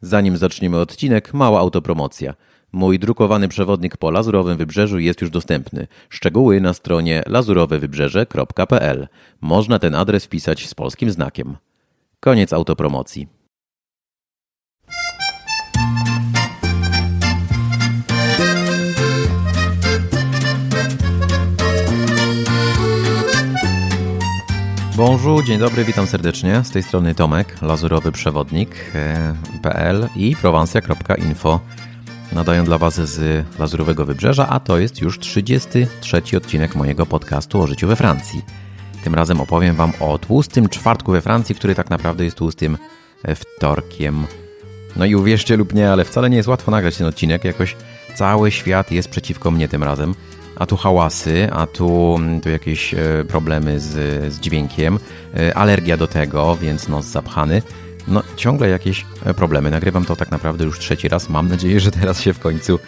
Zanim zaczniemy odcinek, mała autopromocja. Mój drukowany przewodnik po Lazurowym Wybrzeżu jest już dostępny. Szczegóły na stronie lazurowewybrzeże.pl. Można ten adres wpisać z polskim znakiem. Koniec autopromocji. Bonjour, dzień dobry, witam serdecznie. Z tej strony Tomek, lazurowy przewodnik.pl i prowansja.info. Nadaję dla Was z Lazurowego Wybrzeża, a to jest już 33 odcinek mojego podcastu o życiu we Francji. Tym razem opowiem Wam o tłustym czwartku we Francji, który tak naprawdę jest tłustym wtorkiem. No i uwierzcie lub nie, ale wcale nie jest łatwo nagrać ten odcinek. Jakoś cały świat jest przeciwko mnie tym razem a tu hałasy, a tu, mm, tu jakieś e, problemy z, z dźwiękiem, e, alergia do tego, więc nos zapchany. No, ciągle jakieś e, problemy. Nagrywam to tak naprawdę już trzeci raz. Mam nadzieję, że teraz się w końcu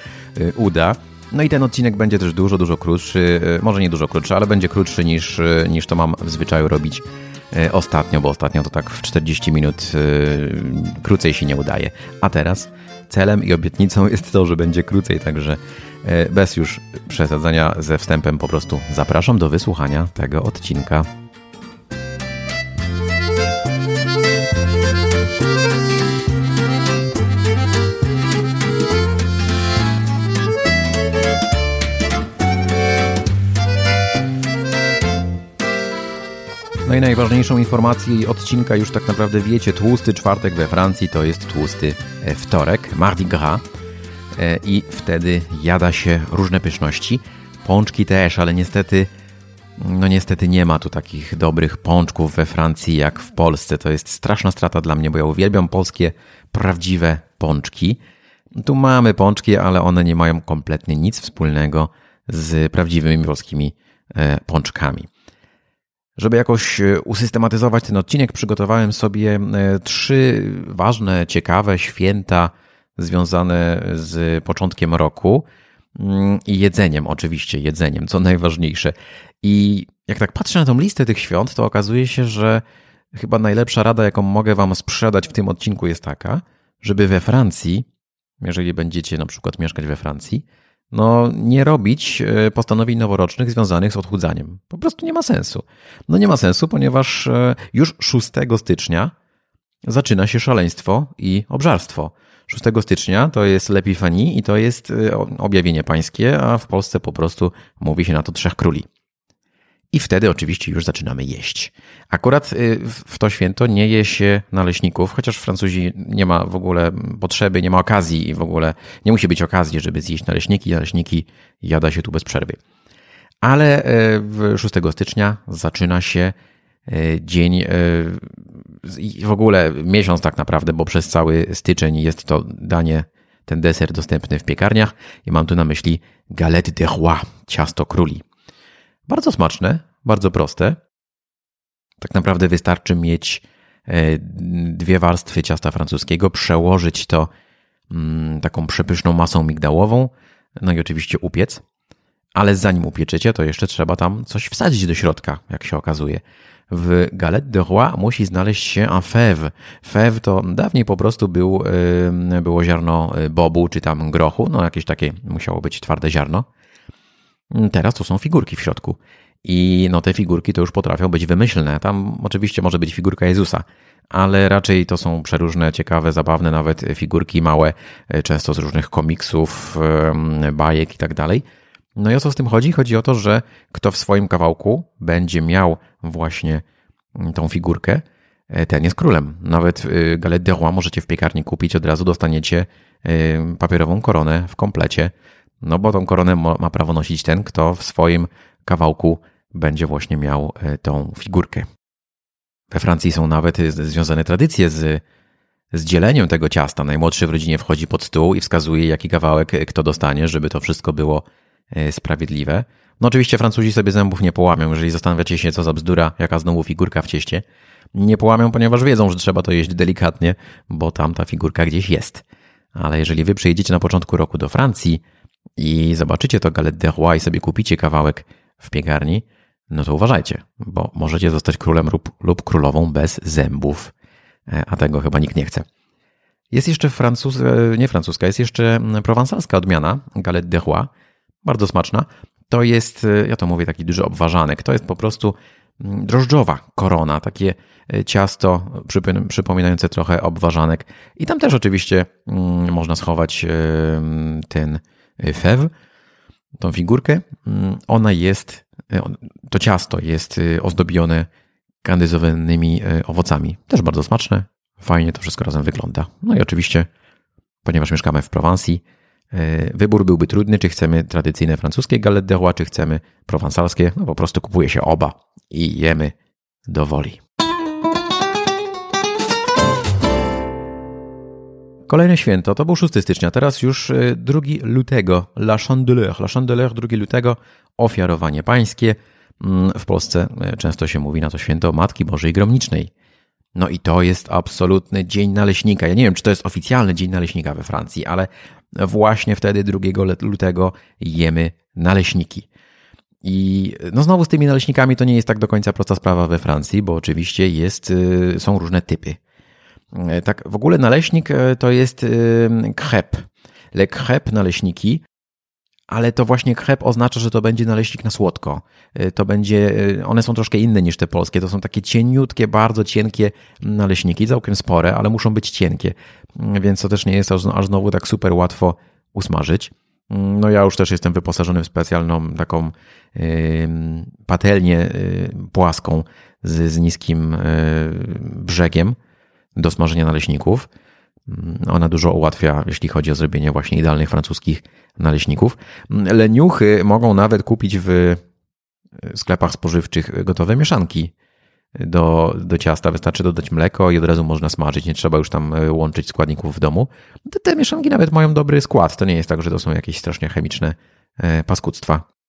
uda. No i ten odcinek będzie też dużo, dużo krótszy. Może nie dużo krótszy, ale będzie krótszy niż, niż to mam w zwyczaju robić ostatnio, bo ostatnio to tak w 40 minut krócej się nie udaje. A teraz celem i obietnicą jest to, że będzie krócej, także E, bez już przesadzenia ze wstępem po prostu zapraszam do wysłuchania tego odcinka. No i najważniejszą informację odcinka już tak naprawdę wiecie, tłusty czwartek we Francji to jest tłusty e, wtorek, Mardi Gras. E, i wtedy jada się różne pyszności. Pączki też, ale niestety no niestety nie ma tu takich dobrych pączków we Francji jak w Polsce. To jest straszna strata dla mnie, bo ja uwielbiam polskie prawdziwe pączki. Tu mamy pączki, ale one nie mają kompletnie nic wspólnego z prawdziwymi polskimi e, pączkami. Żeby jakoś e, usystematyzować ten odcinek, przygotowałem sobie trzy ważne, ciekawe święta związane z początkiem roku mm, i jedzeniem, oczywiście jedzeniem, co najważniejsze. I jak tak patrzę na tą listę tych świąt, to okazuje się, że chyba najlepsza rada, jaką mogę Wam sprzedać w tym odcinku, jest taka, żeby we Francji, jeżeli będziecie na przykład mieszkać we Francji, no nie robić e, postanowień noworocznych związanych z odchudzaniem. Po prostu nie ma sensu. No nie ma sensu, ponieważ e, już 6 stycznia zaczyna się szaleństwo i obżarstwo. 6 stycznia to jest Lepifanii i to jest y, objawienie pańskie, a w Polsce po prostu mówi się na to Trzech Króli. I wtedy oczywiście już zaczynamy jeść. Akurat y, w to święto nie je się naleśników, chociaż Francuzi nie ma w ogóle potrzeby, nie ma okazji i w ogóle nie musi być okazji, żeby zjeść naleśniki. Naleśniki jada się tu bez przerwy. Ale y, 6 stycznia zaczyna się dzień i w ogóle miesiąc tak naprawdę, bo przez cały styczeń jest to danie, ten deser dostępny w piekarniach i mam tu na myśli galette de roi, ciasto króli. Bardzo smaczne, bardzo proste. Tak naprawdę wystarczy mieć e, dwie warstwy ciasta francuskiego, przełożyć to mm, taką przepyszną masą migdałową, no i oczywiście upiec. Ale zanim upieczycie, to jeszcze trzeba tam coś wsadzić do środka, jak się okazuje w Galette de Roi musi znaleźć się un fève. Fève to dawniej po prostu był, było ziarno y, bobu czy tam grochu, no jakieś takie musiało być twarde ziarno. Teraz to są figurki w środku. I no te figurki to już potrafią być wymyślne. Tam oczywiście może być figurka Jezusa, ale raczej to są przeróżne, ciekawe, zabawne nawet figurki małe, y, często z różnych komiksów, bajek i tak dalej. No i o co z tym chodzi? Chodzi o to, że kto w swoim kawałku będzie miał właśnie tą figurkę, e, ten jest królem. Nawet e, galette de roi możecie w piekarni kupić, od razu dostaniecie e, papierową koronę w komplecie, no bo tą koronę ma prawo nosić ten, kto w swoim kawałku będzie właśnie miał tą figurkę. We Francji są nawet związane tradycje z, z dzieleniem tego ciasta. Najmłodszy w rodzinie wchodzi pod stół i wskazuje, jaki kawałek kto dostanie, żeby to wszystko było E, sprawiedliwe. No oczywiście Francuzi sobie zębów nie połamią, jeżeli zastanawiacie się, co za bzdura, jaka znowu figurka w cieście. Nie połamią, ponieważ wiedzą, że trzeba to jeść delikatnie, bo tam ta figurka gdzieś jest. Ale jeżeli wy przyjedziecie na początku roku do Francji i zobaczycie to galette de roi i sobie kupicie kawałek w piekarni, no to uważajcie, bo możecie zostać królem lub, lub królową bez zębów, e, a tego chyba nikt nie chce. Jest jeszcze francuska, nie francuska, jest jeszcze prowansalska odmiana, galette de roi, bardzo smaczna. To jest, ja to mówię, taki duży obwarzanek. To jest po prostu drożdżowa korona, takie ciasto przypominające trochę obwarzanek. I tam też oczywiście można schować ten few, tą figurkę. Ona jest, to ciasto jest ozdobione kandyzowanymi owocami. Też bardzo smaczne, fajnie to wszystko razem wygląda. No i oczywiście, ponieważ mieszkamy w Prowansji, wybór byłby trudny, czy chcemy tradycyjne francuskie galette de roi, czy chcemy prowansalskie. No po prostu kupuje się oba i jemy do woli. Kolejne święto to był 6 stycznia, teraz już 2 e, lutego, La Chandeleur. La Chandeleur 2 lutego, ofiarowanie pańskie. Mm, w Polsce e, często się mówi na to święto Matki Bożej Gromnicznej. No i to jest absolutny dzień naleśnika. Ja nie wiem, czy to jest oficjalny dzień naleśnika we Francji, ale właśnie wtedy 2 lutego jemy naleśniki. I no znowu z tymi naleśnikami to nie jest tak do końca prosta sprawa we Francji, bo oczywiście jest, y, są różne typy. Y, tak, w ogóle naleśnik y, to jest krep. Le krep naleśniki ale to właśnie krep oznacza, że to będzie naleśnik na słodko. To będzie, one są troszkę inne niż te polskie. To są takie cieniutkie, bardzo cienkie naleśniki, całkiem spore, ale muszą być cienkie, mm, więc to też nie jest aż, aż znowu tak super łatwo usmażyć. Mm, no ja już też jestem wyposażony w specjalną taką yy, patelnię yy, płaską z, z niskim yy, brzegiem do smażenia naleśników. Mm, ona dużo ułatwia, jeśli chodzi o zrobienie właśnie idealnych francuskich naleśników. Mm, leniuchy mogą nawet kupić w e, sklepach spożywczych gotowe mieszanki do, do ciasta. Wystarczy dodać mleko i od razu można smażyć. Nie trzeba już tam e, łączyć składników w domu. Te, te mieszanki nawet mają dobry skład. To nie jest tak, że to są jakieś strasznie chemiczne e, paskudztwa.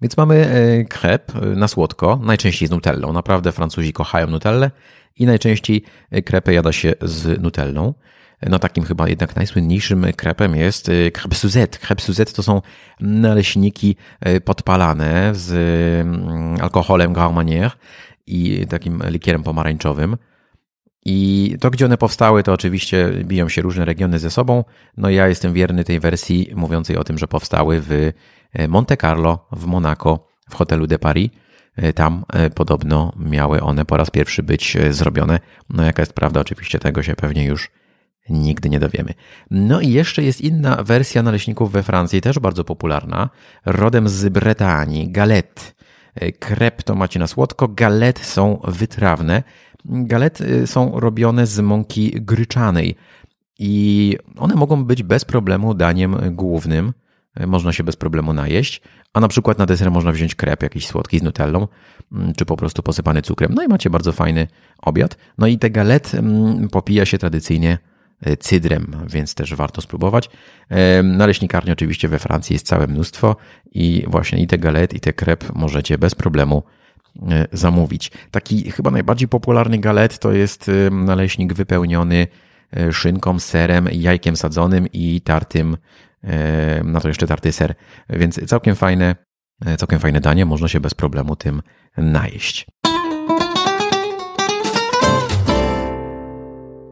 Więc mamy krep na słodko, najczęściej z nutellą. Naprawdę Francuzi kochają nutellę i najczęściej krepę jada się z nutellą. No takim chyba jednak najsłynniejszym krepem jest krep y, Suzette. Krep Suzette to są naleśniki podpalane z mm, alkoholem Grand Marnier i takim likierem pomarańczowym. I to, gdzie one powstały, to oczywiście biją się różne regiony ze sobą. No ja jestem wierny tej wersji mówiącej o tym, że powstały w Monte Carlo, w Monaco, w hotelu de Paris. Tam podobno miały one po raz pierwszy być zrobione. No jaka jest prawda, oczywiście tego się pewnie już nigdy nie dowiemy. No i jeszcze jest inna wersja naleśników we Francji, też bardzo popularna, rodem z Bretanii, galette. Krep to macie na słodko, galety są wytrawne. Galety są robione z mąki gryczanej i one mogą być bez problemu daniem głównym. Można się bez problemu najeść, a na przykład na deser można wziąć krep jakiś słodki z nutellą, czy po prostu posypany cukrem. No i macie bardzo fajny obiad. No i te galety mm, popija się tradycyjnie E, cydrem, więc też warto spróbować. E, naleśnikarni oczywiście we Francji jest całe mnóstwo i właśnie i te galety, i te krep możecie bez problemu e, zamówić. Taki chyba najbardziej popularny galet to jest naleśnik wypełniony szynką, serem, jajkiem sadzonym i tartym, na to jeszcze tarty ser. Więc całkiem fajne, całkiem fajne danie, można się bez problemu tym najeść.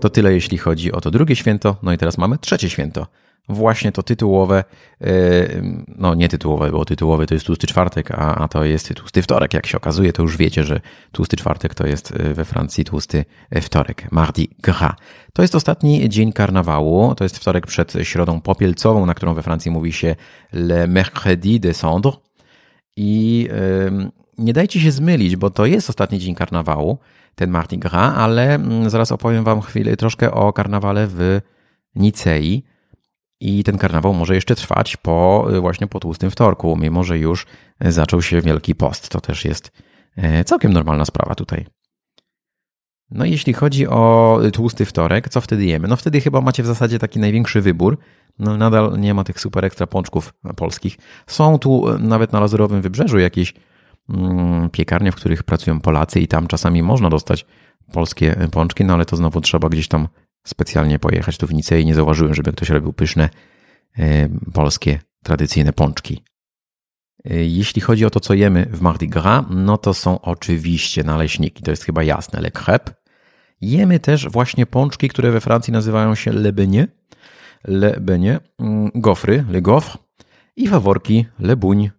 To tyle, jeśli chodzi o to drugie święto. No i teraz mamy trzecie święto. Właśnie to tytułowe, e, no nie tytułowe, bo tytułowy to jest tłusty czwartek, a, a to jest tłusty wtorek. Jak się okazuje, to już wiecie, że tłusty czwartek to jest e, we Francji tłusty e, wtorek, Mardi Gras. To jest ostatni dzień karnawału, to jest wtorek przed środą popielcową, na którą we Francji mówi się Le Mercredi de Cendre. I nie dajcie się zmylić, bo to jest ostatni dzień karnawału, ten Mardi Gras, ale mm, zaraz opowiem Wam chwilę troszkę o karnawale w Nicei. I ten karnawał może jeszcze trwać po właśnie po tłustym wtorku, mimo że już zaczął się Wielki Post. To też jest e, całkiem normalna sprawa tutaj. No jeśli chodzi o tłusty wtorek, co wtedy jemy? No wtedy chyba macie w zasadzie taki największy wybór. No nadal nie ma tych super ekstra pączków polskich. Są tu e, nawet na Lazurowym Wybrzeżu jakieś Mm, piekarnie, w których pracują Polacy i tam czasami można dostać polskie pączki, no ale to znowu trzeba gdzieś tam specjalnie pojechać tu w Nicei i nie zauważyłem, żeby ktoś robił pyszne e, polskie, tradycyjne pączki. E, jeśli chodzi o to, co jemy w Mardi Gras, no to są oczywiście naleśniki, to jest chyba jasne, le crêpe. Jemy też właśnie pączki, które we Francji nazywają się lebenie, lebenie, mm, gofry, le gaufre i faworki, lebuń.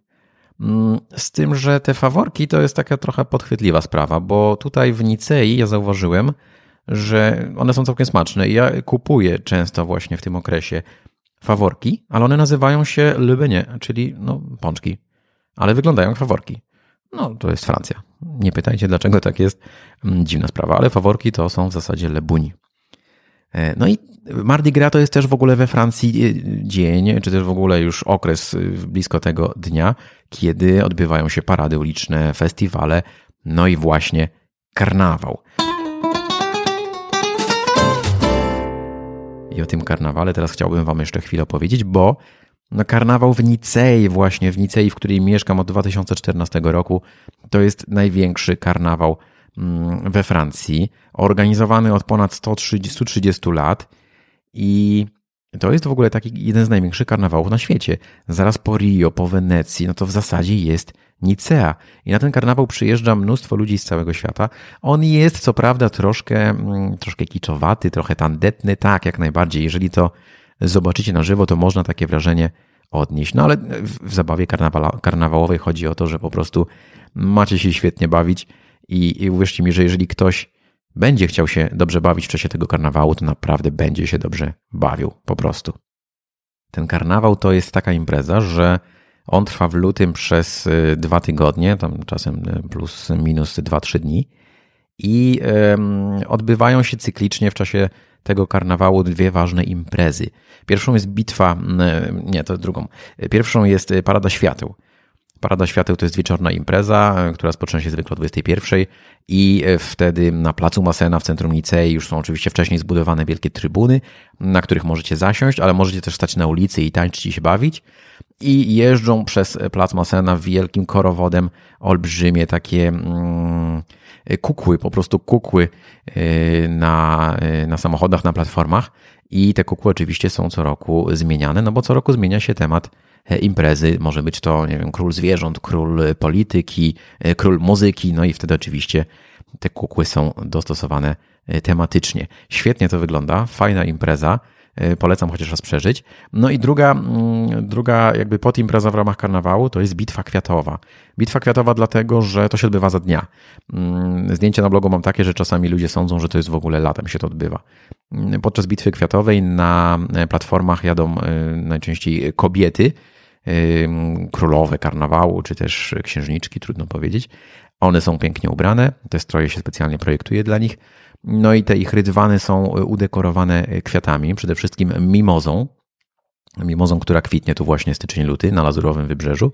Mm, z tym, że te faworki to jest taka trochę podchwytliwa sprawa, bo tutaj w Nicei ja zauważyłem, że one są całkiem smaczne ja kupuję często właśnie w tym okresie faworki, ale one nazywają się lebenie, czyli no, pączki, ale wyglądają jak faworki. No, to jest Francja. Nie pytajcie, dlaczego tak jest. Mm, dziwna sprawa, ale faworki to są w zasadzie lebuni. E, no i Mardi Gras to jest też w ogóle we Francji e, dzień, czy też w ogóle już okres e, blisko tego dnia, kiedy odbywają się parady uliczne, festiwale, no i właśnie karnawał. I o tym karnawale teraz chciałbym Wam jeszcze chwilę opowiedzieć, bo no karnawał w Nicei, właśnie w Nicei, w której mieszkam od 2014 roku, to jest największy karnawał mm, we Francji, organizowany od ponad 130, 130 lat i to jest w ogóle taki jeden z największych karnawałów na świecie. Zaraz po Rio, po Wenecji, no to w zasadzie jest Nicea. I na ten karnawał przyjeżdża mnóstwo ludzi z całego świata. On jest co prawda troszkę, mm, troszkę kiczowaty, trochę tandetny, tak, jak najbardziej. Jeżeli to zobaczycie na żywo, to można takie wrażenie odnieść. No ale w zabawie karnawałowej chodzi o to, że po prostu macie się świetnie bawić i, i uwierzcie mi, że jeżeli ktoś będzie chciał się dobrze bawić w czasie tego karnawału, to naprawdę będzie się dobrze bawił, po prostu. Ten karnawał to jest taka impreza, że on trwa w lutym przez y, dwa tygodnie, tam czasem y, plus minus 2-3 dni i odbywają się cyklicznie w czasie tego karnawału dwie ważne imprezy. Pierwszą jest bitwa, nie, to drugą. Pierwszą jest Parada Świateł. Parada Świateł to jest wieczorna impreza, która rozpoczyna się zwykle o 21 i wtedy na placu Masena w centrum Nicei już są oczywiście wcześniej zbudowane wielkie trybuny, na których możecie zasiąść, ale możecie też stać na ulicy i tańczyć i się bawić. I jeżdżą przez plac Masena wielkim korowodem olbrzymie takie mm, kukły, po prostu kukły y, na, y, na samochodach, na platformach. I te kukły oczywiście są co roku zmieniane, no bo co roku zmienia się temat e, imprezy. Może być to, nie wiem, król zwierząt, król polityki, e, król muzyki, no i wtedy oczywiście te kukły są dostosowane e, tematycznie. Świetnie to wygląda, fajna impreza. E, polecam chociaż raz przeżyć. No i druga, mm, druga jakby podimpreza w ramach karnawału to jest bitwa kwiatowa. Bitwa kwiatowa dlatego, że to się odbywa za dnia. Mm, zdjęcia na blogu mam takie, że czasami ludzie sądzą, że to jest w ogóle latem się to odbywa. Mm, podczas bitwy kwiatowej na e, platformach jadą e, najczęściej kobiety, królowe karnawału, czy też księżniczki, trudno powiedzieć. One są pięknie ubrane, te stroje się specjalnie projektuje dla nich. No i te ich rydwany są udekorowane kwiatami, przede wszystkim mimozą. Mimozą, która kwitnie tu właśnie styczeń, luty na Lazurowym Wybrzeżu.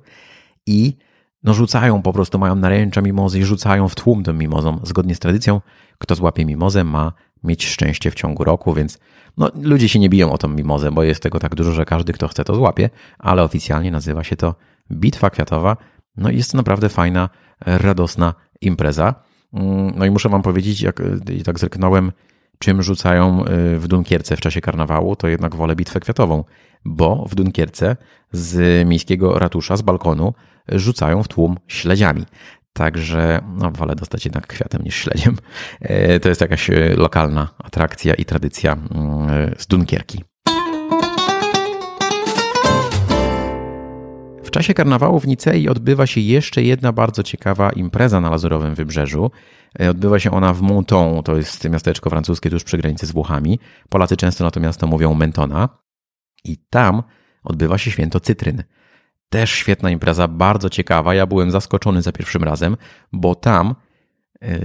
I no rzucają po prostu, mają naręcza mimozy i rzucają w tłum tą mimozą. Zgodnie z tradycją, kto złapie mimozę ma mieć szczęście w ciągu roku, więc no, ludzie się nie biją o tą mimozę, bo jest tego tak dużo, że każdy, kto chce, to złapie, ale oficjalnie nazywa się to Bitwa Kwiatowa. No i jest to naprawdę fajna, radosna impreza. Mm, no i muszę wam powiedzieć, jak i tak zerknąłem, czym rzucają y, w Dunkierce w czasie karnawału, to jednak wolę bitwę kwiatową, bo w Dunkierce z miejskiego ratusza, z balkonu rzucają w tłum śledziami. Także no, wolę dostać jednak kwiatem niż śledziem. E, to jest jakaś y, lokalna atrakcja i tradycja mm, z Dunkierki. Czasie karnawału w Nicei odbywa się jeszcze jedna bardzo ciekawa impreza na Lazurowym Wybrzeżu. E, odbywa się ona w Monton, to jest miasteczko francuskie tuż przy granicy z Włochami. Polacy często na to miasto mówią Mentona. I tam odbywa się święto cytryn. Też świetna impreza, bardzo ciekawa. Ja byłem zaskoczony za pierwszym razem, bo tam e,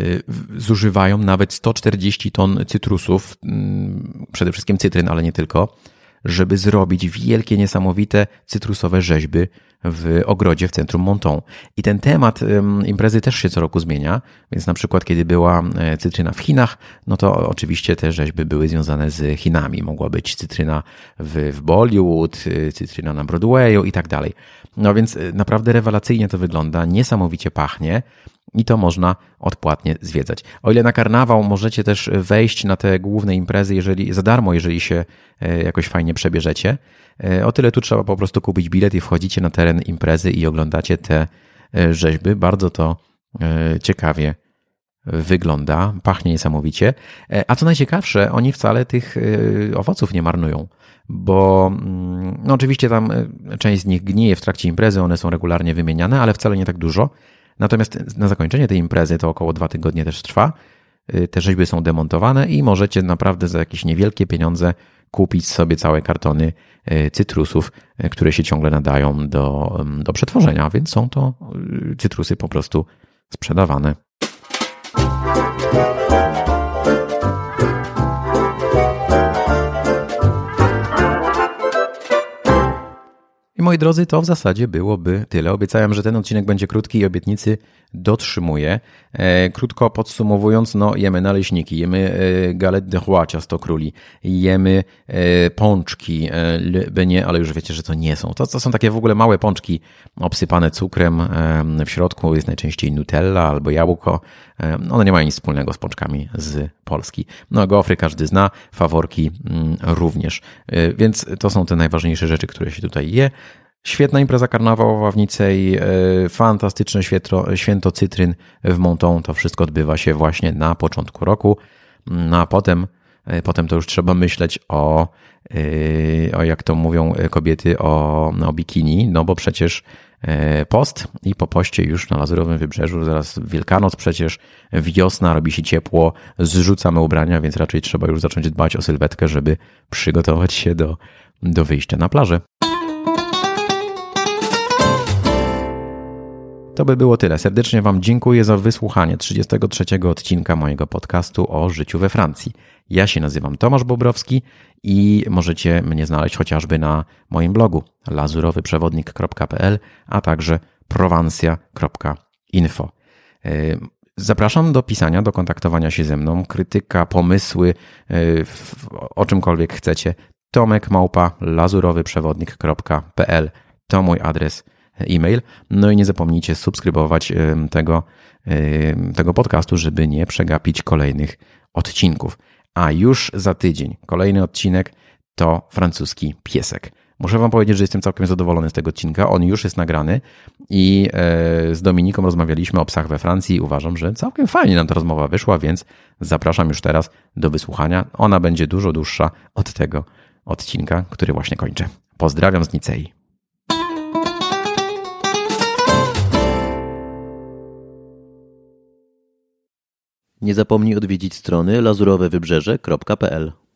zużywają nawet 140 ton cytrusów, mm, przede wszystkim cytryn, ale nie tylko, żeby zrobić wielkie, niesamowite cytrusowe rzeźby w ogrodzie w centrum Monton. I ten temat imprezy też się co roku zmienia, więc na przykład kiedy była e, cytryna w Chinach, no to oczywiście te rzeźby były związane z Chinami. Mogła być cytryna w, w Bollywood, e, cytryna na Broadwayu i tak dalej. No więc e, naprawdę rewelacyjnie to wygląda, niesamowicie pachnie i to można odpłatnie zwiedzać. O ile na karnawał możecie też wejść na te główne imprezy jeżeli, za darmo, jeżeli się jakoś fajnie przebierzecie, E, o tyle tu trzeba po prostu kupić bilet i wchodzicie na teren imprezy i oglądacie te e, rzeźby. Bardzo to e, ciekawie wygląda, pachnie niesamowicie. E, a co najciekawsze, oni wcale tych e, owoców nie marnują, bo mm, no oczywiście tam e, część z nich gnije w trakcie imprezy, one są regularnie wymieniane, ale wcale nie tak dużo. Natomiast na zakończenie tej imprezy, to około dwa tygodnie też trwa, te rzeźby są demontowane i możecie naprawdę za jakieś niewielkie pieniądze kupić sobie całe kartony cytrusów, które się ciągle nadają do, do przetworzenia, więc są to cytrusy po prostu sprzedawane. Moi drodzy, to w zasadzie byłoby tyle. Obiecałem, że ten odcinek będzie krótki i obietnicy dotrzymuję. E, krótko podsumowując, no jemy naleśniki, jemy e, galette de roi, ciasto króli, jemy e, pączki, le beignet, ale już wiecie, że to nie są. To, to są takie w ogóle małe pączki obsypane cukrem. W środku jest najczęściej nutella albo jabłko. One nie mają nic wspólnego z pączkami z Polski. No gofry każdy zna, faworki mm, również. Więc to są te najważniejsze rzeczy, które się tutaj je. Świetna impreza karnawałowa w Nicei, e, fantastyczne święto, święto cytryn w Monton. To wszystko odbywa się właśnie na początku roku. No a potem, e, potem to już trzeba myśleć o, e, o jak to mówią kobiety, o, o bikini, no bo przecież post i po poście już na Lazurowym Wybrzeżu, zaraz Wielkanoc przecież, wiosna, robi się ciepło, zrzucamy ubrania, więc raczej trzeba już zacząć dbać o sylwetkę, żeby przygotować się do, do wyjścia na plażę. To by było tyle. Serdecznie Wam dziękuję za wysłuchanie 33 odcinka mojego podcastu o życiu we Francji. Ja się nazywam Tomasz Bobrowski i możecie mnie znaleźć chociażby na moim blogu lazurowyprzewodnik.pl, a także prowansja.info. E, zapraszam do pisania, do kontaktowania się ze mną, krytyka, pomysły, e, o czymkolwiek chcecie. Tomek małpa lazurowyprzewodnik.pl to mój adres e-mail. No i nie zapomnijcie subskrybować tego, tego podcastu, żeby nie przegapić kolejnych odcinków. A już za tydzień kolejny odcinek to francuski piesek. Muszę Wam powiedzieć, że jestem całkiem zadowolony z tego odcinka. On już jest nagrany i e, z Dominiką rozmawialiśmy o psach we Francji. Uważam, że całkiem fajnie nam ta rozmowa wyszła, więc zapraszam już teraz do wysłuchania. Ona będzie dużo dłuższa od tego odcinka, który właśnie kończę. Pozdrawiam z Nicei. Nie zapomnij odwiedzić strony lazurowewybrzeże.pl